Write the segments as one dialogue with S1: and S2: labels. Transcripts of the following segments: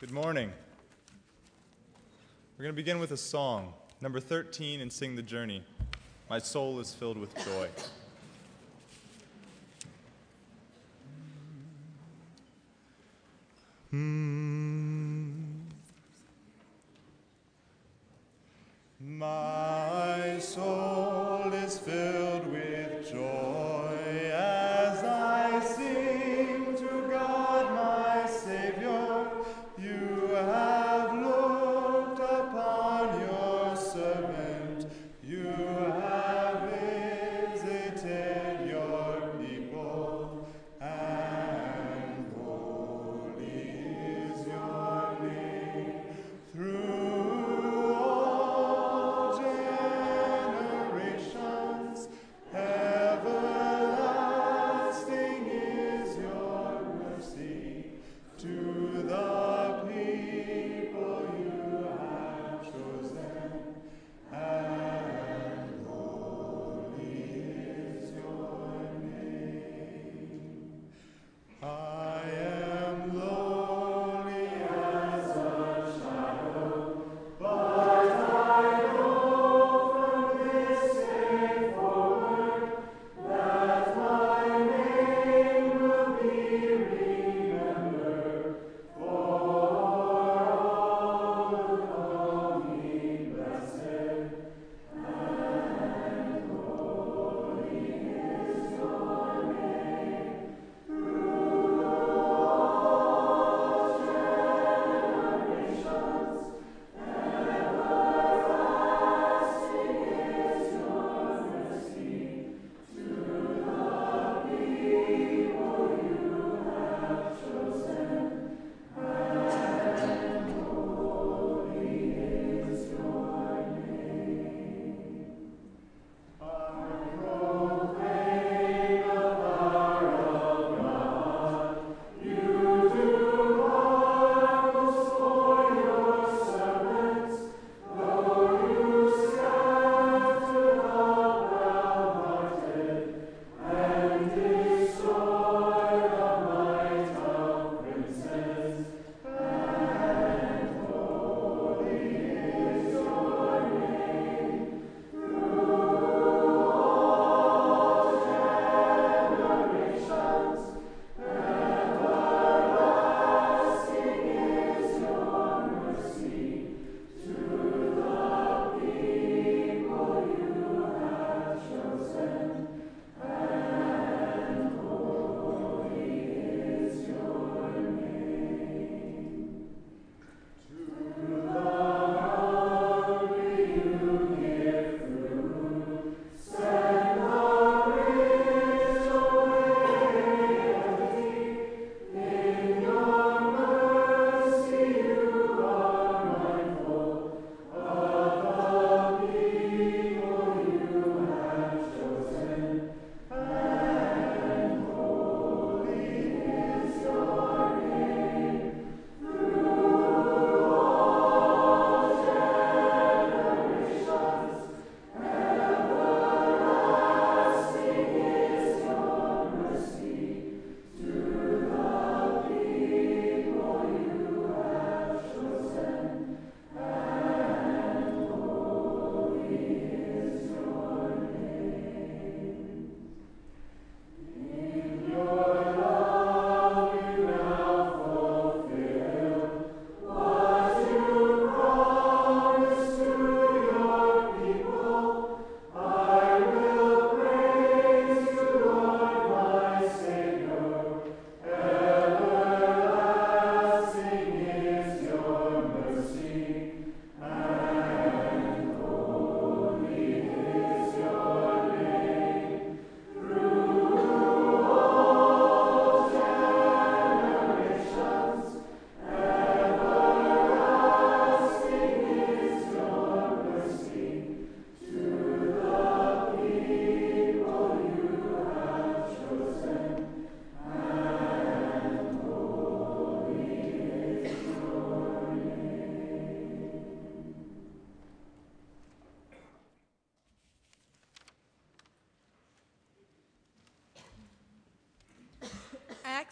S1: Good morning. We're going to begin with a song, number 13, and sing the journey. My soul is filled with joy. Hmm.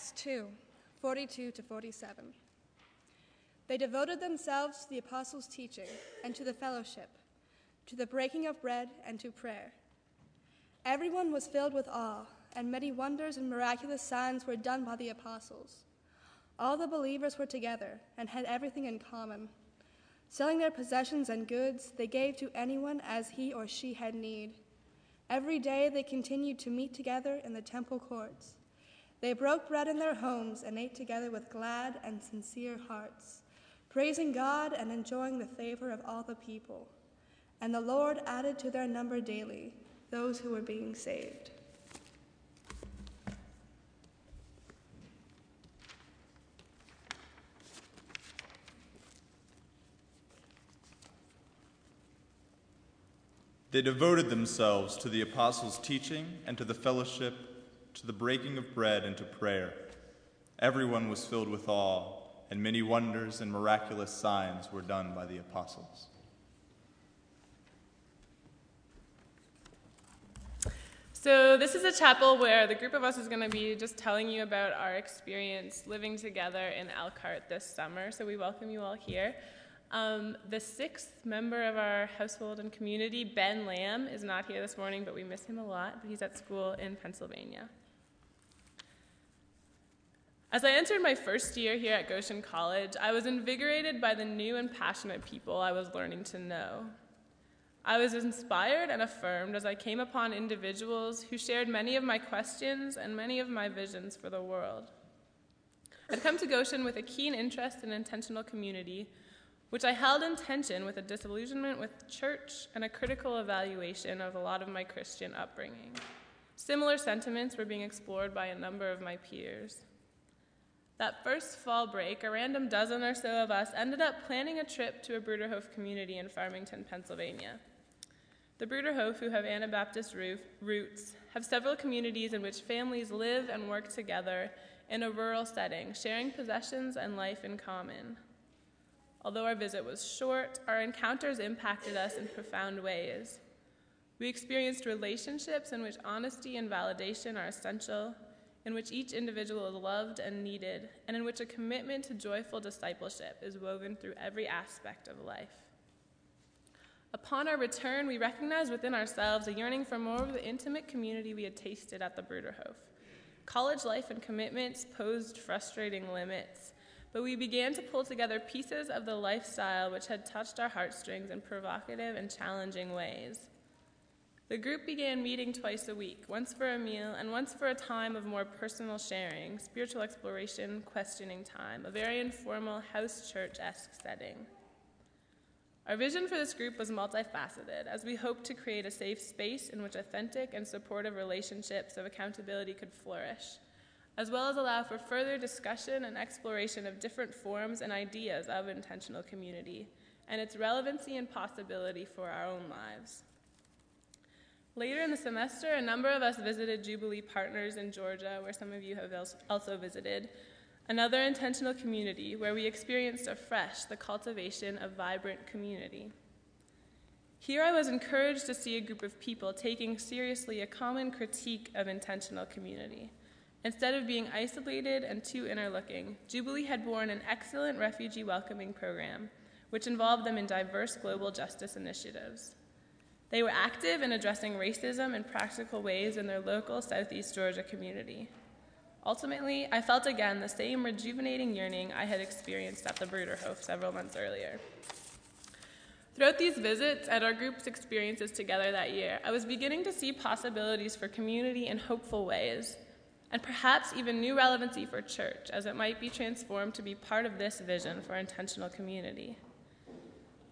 S2: Acts 2 42 to 47. They devoted themselves to the apostles' teaching and to the fellowship, to the breaking of bread and to prayer. Everyone was filled with awe, and many wonders and miraculous signs were done by the apostles. All the believers were together and had everything in common. Selling their possessions and goods, they gave to anyone as he or she had need. Every day they continued to meet together in the temple courts. They broke bread in their homes and ate together with glad and sincere hearts, praising God and enjoying the favor of all the people. And the Lord added to their number daily those who were being saved.
S1: They devoted themselves to the apostles' teaching and to the fellowship, to the breaking of bread and to prayer. Everyone was filled with awe, and many wonders and miraculous signs were done by the apostles.
S3: So, this is a chapel where the group of us is going to be just telling you about our experience living together in Elkhart this summer. So, we welcome you all here. Um, the sixth member of our household and community, Ben Lamb, is not here this morning, but we miss him a lot. But he's at school in Pennsylvania. As I entered my first year here at Goshen College, I was invigorated by the new and passionate people I was learning to know. I was inspired and affirmed as I came upon individuals who shared many of my questions and many of my visions for the world. I'd come to Goshen with a keen interest in intentional community which I held in tension with a disillusionment with church and a critical evaluation of a lot of my Christian upbringing. Similar sentiments were being explored by a number of my peers. That first fall break, a random dozen or so of us ended up planning a trip to a Bruderhof community in Farmington, Pennsylvania. The Bruderhof, who have Anabaptist roots, have several communities in which families live and work together in a rural setting, sharing possessions and life in common. Although our visit was short, our encounters impacted us in profound ways. We experienced relationships in which honesty and validation are essential, in which each individual is loved and needed, and in which a commitment to joyful discipleship is woven through every aspect of life. Upon our return, we recognized within ourselves a yearning for more of the intimate community we had tasted at the Bruderhof. College life and commitments posed frustrating limits, but we began to pull together pieces of the lifestyle which had touched our heartstrings in provocative and challenging ways. The group began meeting twice a week, once for a meal and once for a time of more personal sharing, spiritual exploration, questioning time, a very informal house church esque setting. Our vision for this group was multifaceted, as we hoped to create a safe space in which authentic and supportive relationships of accountability could flourish as well as allow for further discussion and exploration of different forms and ideas of intentional community and its relevancy and possibility for our own lives. Later in the semester, a number of us visited Jubilee Partners in Georgia, where some of you have also visited, another intentional community where we experienced afresh the cultivation of vibrant community. Here I was encouraged to see a group of people taking seriously a common critique of intentional community Instead of being isolated and too inner looking, Jubilee had borne an excellent refugee welcoming program, which involved them in diverse global justice initiatives. They were active in addressing racism in practical ways in their local Southeast Georgia community. Ultimately, I felt again the same rejuvenating yearning I had experienced at the Bruderhof several months earlier. Throughout these visits and our group's experiences together that year, I was beginning to see possibilities for community in hopeful ways and perhaps even new relevancy for church as it might be transformed to be part of this vision for intentional community.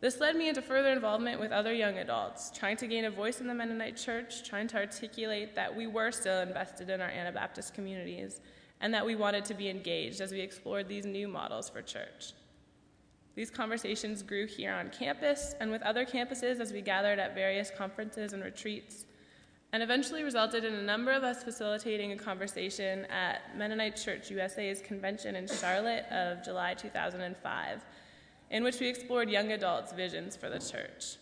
S3: This led me into further involvement with other young adults, trying to gain a voice in the Mennonite church, trying to articulate that we were still invested in our Anabaptist communities and that we wanted to be engaged as we explored these new models for church. These conversations grew here on campus and with other campuses as we gathered at various conferences and retreats and eventually resulted in a number of us facilitating a conversation at Mennonite Church USA's convention in Charlotte of July 2005, in which we explored young adults' visions for the church.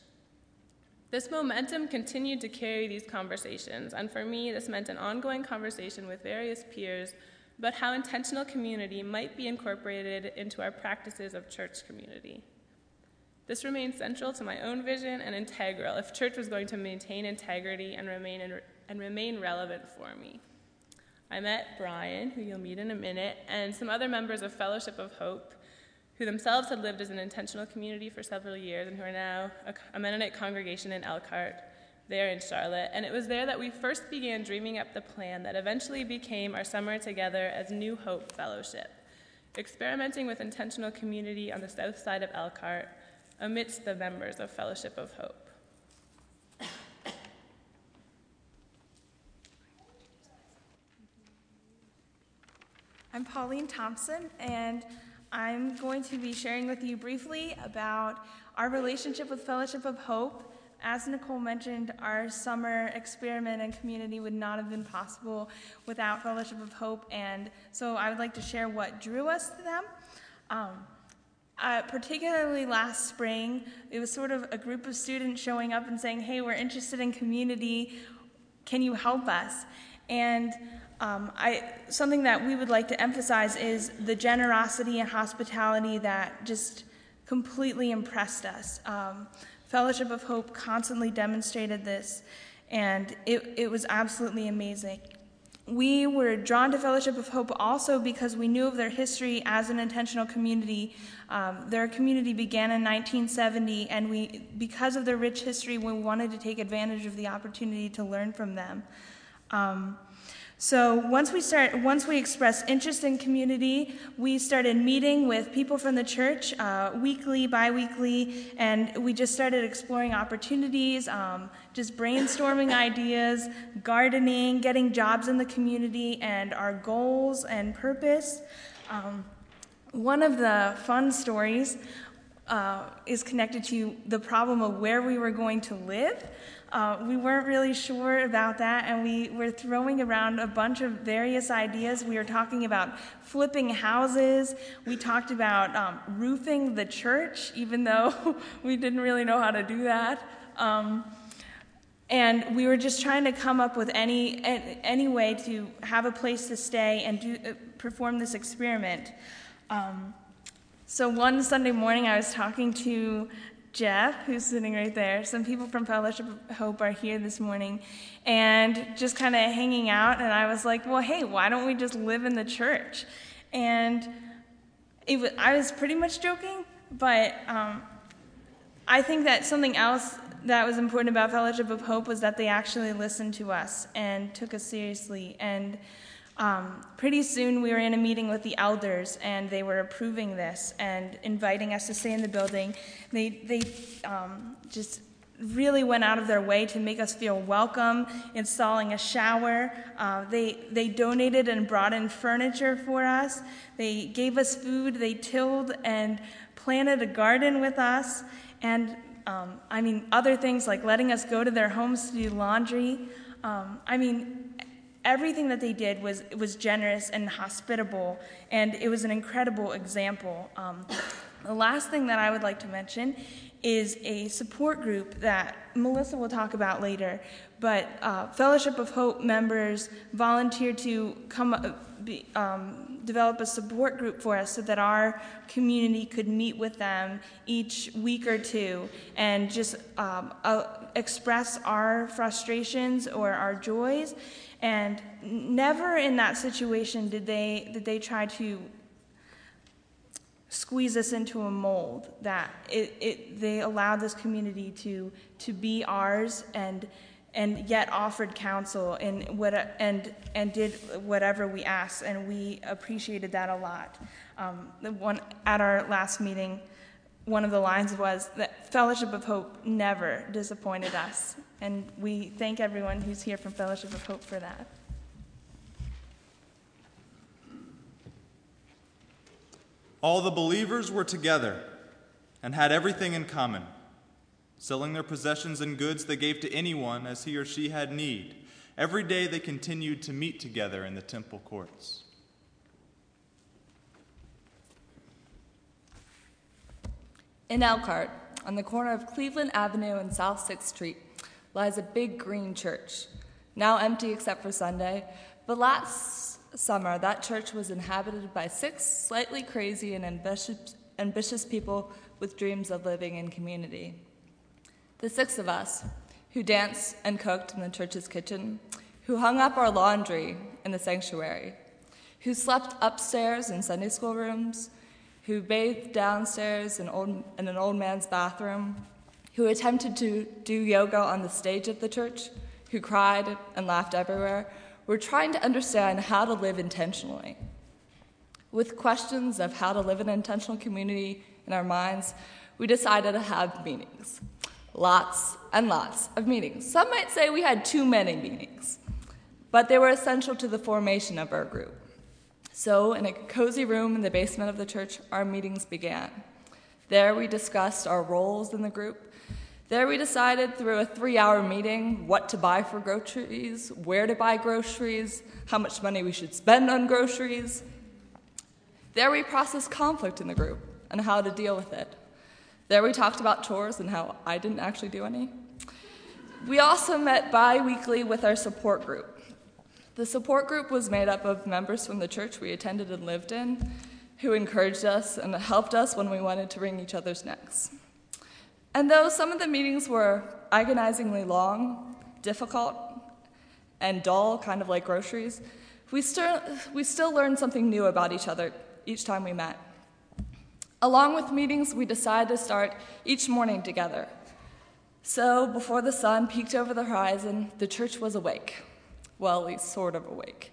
S3: This momentum continued to carry these conversations, and for me, this meant an ongoing conversation with various peers about how intentional community might be incorporated into our practices of church community. This remained central to my own vision and integral if church was going to maintain integrity and remain, in, and remain relevant for me. I met Brian, who you'll meet in a minute, and some other members of Fellowship of Hope, who themselves had lived as an intentional community for several years and who are now a Mennonite congregation in Elkhart, there in Charlotte. And it was there that we first began dreaming up the plan that eventually became our summer together as New Hope Fellowship, experimenting with intentional community on the south side of Elkhart amidst the members of Fellowship of Hope.
S4: I'm Pauline Thompson, and I'm going to be sharing with you briefly about our relationship with Fellowship of Hope. As Nicole mentioned, our summer experiment and community would not have been possible without Fellowship of Hope, and so I would like to share what drew us to them. Um, uh, particularly last spring, it was sort of a group of students showing up and saying, Hey, we're interested in community. Can you help us? And um, I, something that we would like to emphasize is the generosity and hospitality that just completely impressed us. Um, Fellowship of Hope constantly demonstrated this, and it, it was absolutely amazing. We were drawn to Fellowship of Hope also because we knew of their history as an intentional community. Um, their community began in 1970, and we, because of their rich history, we wanted to take advantage of the opportunity to learn from them. Um, so once we start, once we expressed interest in community, we started meeting with people from the church uh, weekly, biweekly, and we just started exploring opportunities, um, just brainstorming ideas, gardening, getting jobs in the community, and our goals and purpose. Um, one of the fun stories uh, is connected to the problem of where we were going to live. Uh, we weren't really sure about that, and we were throwing around a bunch of various ideas. We were talking about flipping houses. We talked about um, roofing the church, even though we didn't really know how to do that. Um, and we were just trying to come up with any any way to have a place to stay and do uh, perform this experiment. Um, so one Sunday morning, I was talking to Jeff, who's sitting right there. Some people from Fellowship of Hope are here this morning and just kind of hanging out. And I was like, well, hey, why don't we just live in the church? And it was, I was pretty much joking, but um, I think that something else that was important about Fellowship of Hope was that they actually listened to us and took us seriously. And um, pretty soon, we were in a meeting with the elders, and they were approving this and inviting us to stay in the building. They, they um, just really went out of their way to make us feel welcome, installing a shower. Uh, they, they donated and brought in furniture for us. They gave us food. They tilled and planted a garden with us. And um, I mean, other things like letting us go to their homes to do laundry. Um, I mean, everything that they did was was generous and hospitable, and it was an incredible example. Um, the last thing that I would like to mention is a support group that Melissa will talk about later. But uh, Fellowship of Hope members volunteered to come uh, be, um, develop a support group for us so that our community could meet with them each week or two and just um, uh, express our frustrations or our joys and never in that situation did they, did they try to squeeze us into a mold that it, it, they allowed this community to, to be ours and, and yet offered counsel and, what, and, and did whatever we asked and we appreciated that a lot um, the one, at our last meeting one of the lines was that fellowship of hope never disappointed us and we thank everyone who's here from Fellowship of Hope for that.
S1: All the believers were together and had everything in common. Selling their possessions and goods, they gave to anyone as he or she had need. Every day they continued to meet together in the temple courts.
S5: In Elkhart, on the corner of Cleveland Avenue and South 6th Street, lies a big green church, now empty except for Sunday, but last summer, that church was inhabited by six slightly crazy and ambitious, ambitious people with dreams of living in community. The six of us, who danced and cooked in the church's kitchen, who hung up our laundry in the sanctuary, who slept upstairs in Sunday school rooms, who bathed downstairs in, old, in an old man's bathroom, who attempted to do yoga on the stage of the church, who cried and laughed everywhere, were trying to understand how to live intentionally. With questions of how to live in an intentional community in our minds, we decided to have meetings. Lots and lots of meetings. Some might say we had too many meetings, but they were essential to the formation of our group. So, in a cozy room in the basement of the church, our meetings began. There, we discussed our roles in the group. There, we decided through a three hour meeting what to buy for groceries, where to buy groceries, how much money we should spend on groceries. There, we processed conflict in the group and how to deal with it. There, we talked about chores and how I didn't actually do any. We also met bi weekly with our support group. The support group was made up of members from the church we attended and lived in who encouraged us and helped us when we wanted to wring each other's necks. And though some of the meetings were agonizingly long, difficult, and dull, kind of like groceries, we still, we still learned something new about each other each time we met. Along with meetings, we decided to start each morning together. So, before the sun peeked over the horizon, the church was awake well, at least sort of awake.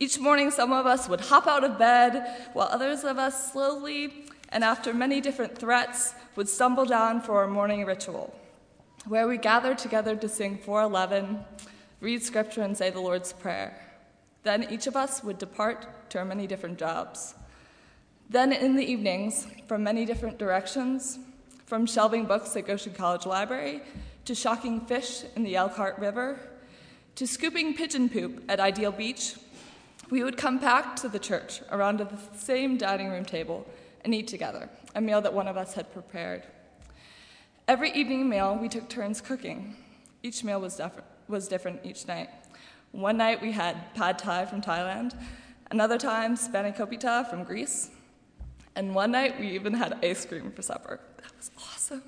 S5: Each morning, some of us would hop out of bed, while others of us slowly, and after many different threats, would stumble down for our morning ritual, where we gathered together to sing 411, read scripture, and say the Lord's Prayer. Then each of us would depart to our many different jobs. Then in the evenings, from many different directions, from shelving books at Goshen College Library to shocking fish in the Elkhart River to scooping pigeon poop at Ideal Beach, we would come back to the church around the same dining room table and eat together, a meal that one of us had prepared. Every evening meal, we took turns cooking. Each meal was, was different each night. One night we had pad thai from Thailand, another time spanakopita from Greece, and one night we even had ice cream for supper. That was awesome.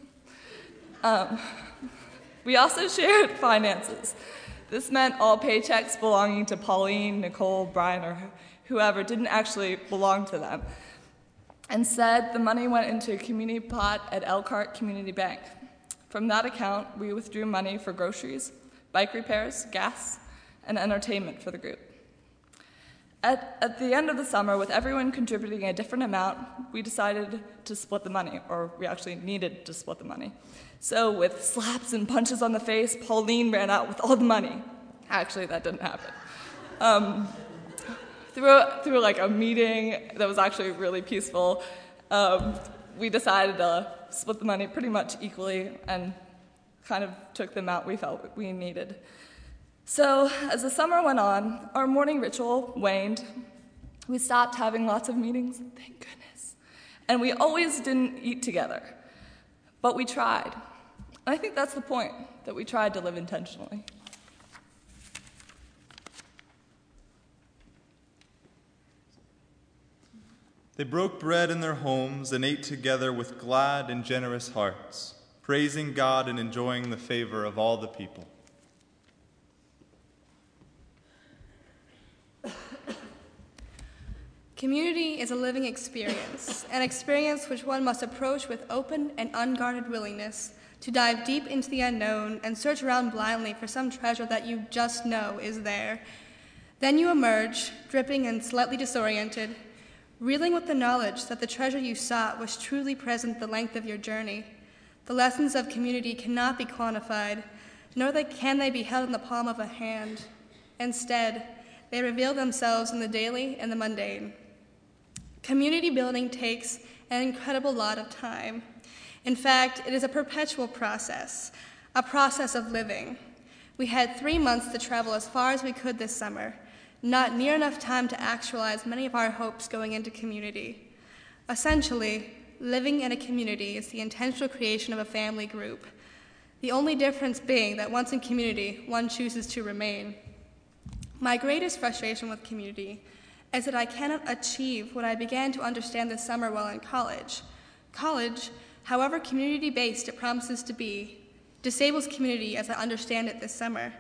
S5: Um, we also shared finances. This meant all paychecks belonging to Pauline, Nicole, Brian, or whoever didn't actually belong to them. Instead, the money went into a community pot at Elkhart Community Bank. From that account, we withdrew money for groceries, bike repairs, gas, and entertainment for the group. At, at, the end of the summer, with everyone contributing a different amount, we decided to split the money, or we actually needed to split the money. So, with slaps and punches on the face, Pauline ran out with all the money. Actually, that didn't happen. Um, through, through like a meeting that was actually really peaceful, um, we decided to split the money pretty much equally and kind of took the amount we felt we needed. So, as the summer went on, our morning ritual waned. We stopped having lots of meetings, thank goodness. And we always didn't eat together. But we tried. And I think that's the point that we tried to live intentionally.
S1: They broke bread in their homes and ate together with glad and generous hearts, praising God and enjoying the favor of all the people.
S2: Community is a living experience, an experience which one must approach with open and unguarded willingness to dive deep into the unknown and search around blindly for some treasure that you just know is there. Then you emerge, dripping and slightly disoriented, reeling with the knowledge that the treasure you sought was truly present the length of your journey. The lessons of community cannot be quantified, nor can they be held in the palm of a hand. Instead, they reveal themselves in the daily and the mundane. Community building takes an incredible lot of time. In fact, it is a perpetual process, a process of living. We had three months to travel as far as we could this summer, not near enough time to actualize many of our hopes going into community. Essentially, living in a community is the intentional creation of a family group. The only difference being that once in community, one chooses to remain. My greatest frustration with community is that I cannot achieve what I began to understand this summer while in college. College, however community based it promises to be, disables community as I understand it this summer.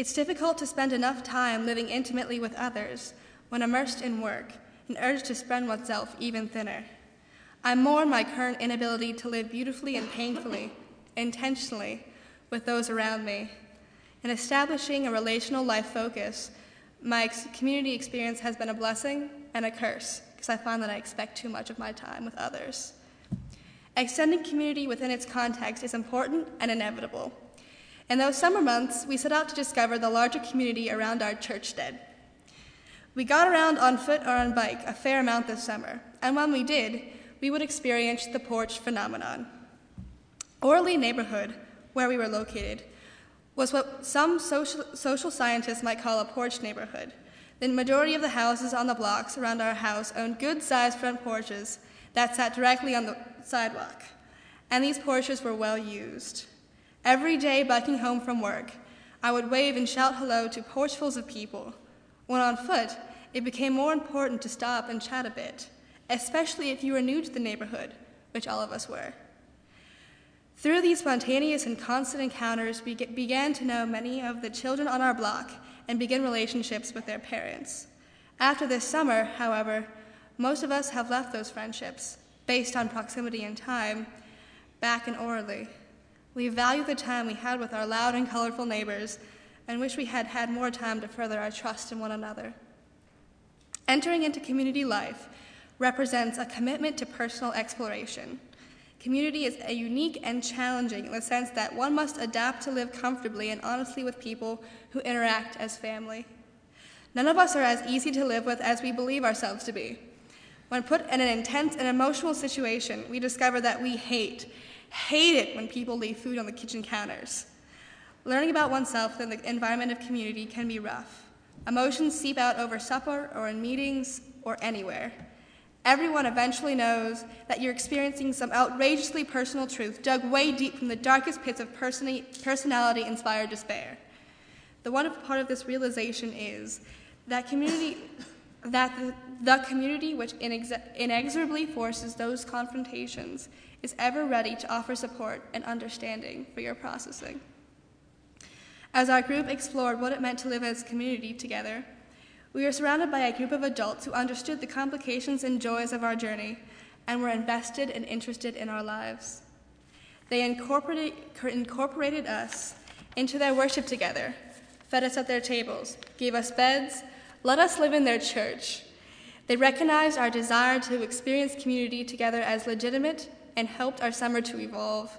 S2: It's difficult to spend enough time living intimately with others when immersed in work, and urge to spread oneself even thinner. I mourn my current inability to live beautifully and painfully, intentionally, with those around me. In establishing a relational life focus, my ex- community experience has been a blessing and a curse because I find that I expect too much of my time with others. Extending community within its context is important and inevitable. In those summer months, we set out to discover the larger community around our churchstead. We got around on foot or on bike a fair amount this summer, and when we did, we would experience the porch phenomenon. Orly neighborhood, where we were located, was what some social, social scientists might call a porch neighborhood. The majority of the houses on the blocks around our house owned good sized front porches that sat directly on the sidewalk, and these porches were well used. Every day, biking home from work, I would wave and shout hello to porchfuls of people. When on foot, it became more important to stop and chat a bit, especially if you were new to the neighborhood, which all of us were. Through these spontaneous and constant encounters, we began to know many of the children on our block and begin relationships with their parents. After this summer, however, most of us have left those friendships, based on proximity and time, back in Orly. We value the time we had with our loud and colorful neighbors and wish we had had more time to further our trust in one another. Entering into community life represents a commitment to personal exploration. Community is a unique and challenging in the sense that one must adapt to live comfortably and honestly with people who interact as family. None of us are as easy to live with as we believe ourselves to be. When put in an intense and emotional situation, we discover that we hate, hate it when people leave food on the kitchen counters. Learning about oneself in the environment of community can be rough. Emotions seep out over supper or in meetings or anywhere. Everyone eventually knows that you're experiencing some outrageously personal truth dug way deep from the darkest pits of personality inspired despair. The wonderful part of this realization is that community that the, the community which inex- inexorably forces those confrontations is ever ready to offer support and understanding for your processing. As our group explored what it meant to live as a community together, we were surrounded by a group of adults who understood the complications and joys of our journey and were invested and interested in our lives. They incorporated, incorporated us into their worship together, fed us at their tables, gave us beds, let us live in their church. They recognized our desire to experience community together as legitimate and helped our summer to evolve.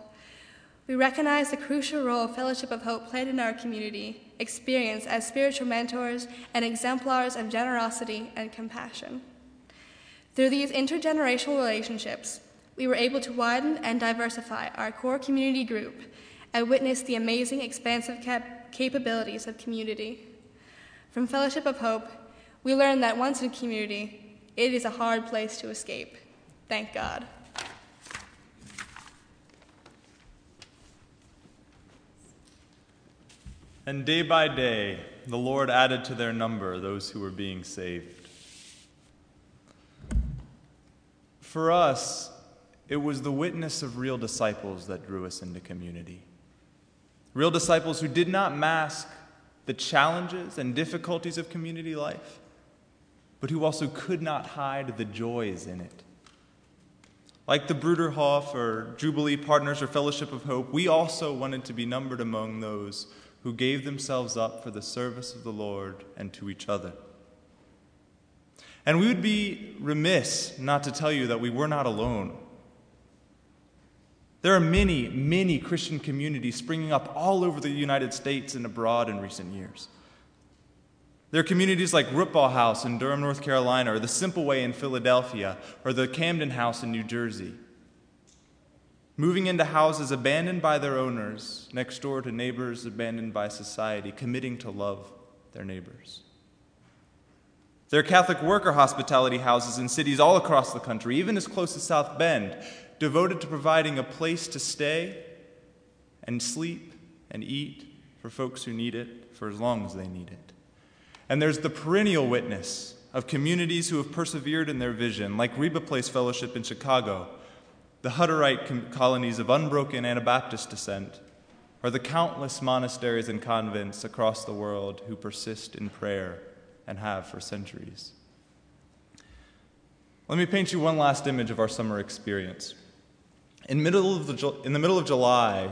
S2: We recognize the crucial role Fellowship of Hope played in our community experience as spiritual mentors and exemplars of generosity and compassion. Through these intergenerational relationships, we were able to widen and diversify our core community group and witness the amazing expansive cap- capabilities of community. From Fellowship of Hope, we learned that once in community, it is a hard place to escape. Thank God.
S1: And day by day, the Lord added to their number those who were being saved. For us, it was the witness of real disciples that drew us into community. Real disciples who did not mask the challenges and difficulties of community life, but who also could not hide the joys in it. Like the Bruderhof or Jubilee Partners or Fellowship of Hope, we also wanted to be numbered among those who gave themselves up for the service of the Lord and to each other. And we would be remiss not to tell you that we were not alone. There are many, many Christian communities springing up all over the United States and abroad in recent years. There are communities like Rutba House in Durham, North Carolina, or the Simple Way in Philadelphia, or the Camden House in New Jersey moving into houses abandoned by their owners, next door to neighbors abandoned by society, committing to love their neighbors. There are Catholic worker hospitality houses in cities all across the country, even as close as South Bend, devoted to providing a place to stay and sleep and eat for folks who need it for as long as they need it. And there's the perennial witness of communities who have persevered in their vision, like Reba Place Fellowship in Chicago, the Hutterite colonies of unbroken Anabaptist descent, or the countless monasteries and convents across the world who persist in prayer and have for centuries. Let me paint you one last image of our summer experience. In, middle of the, in the middle of July,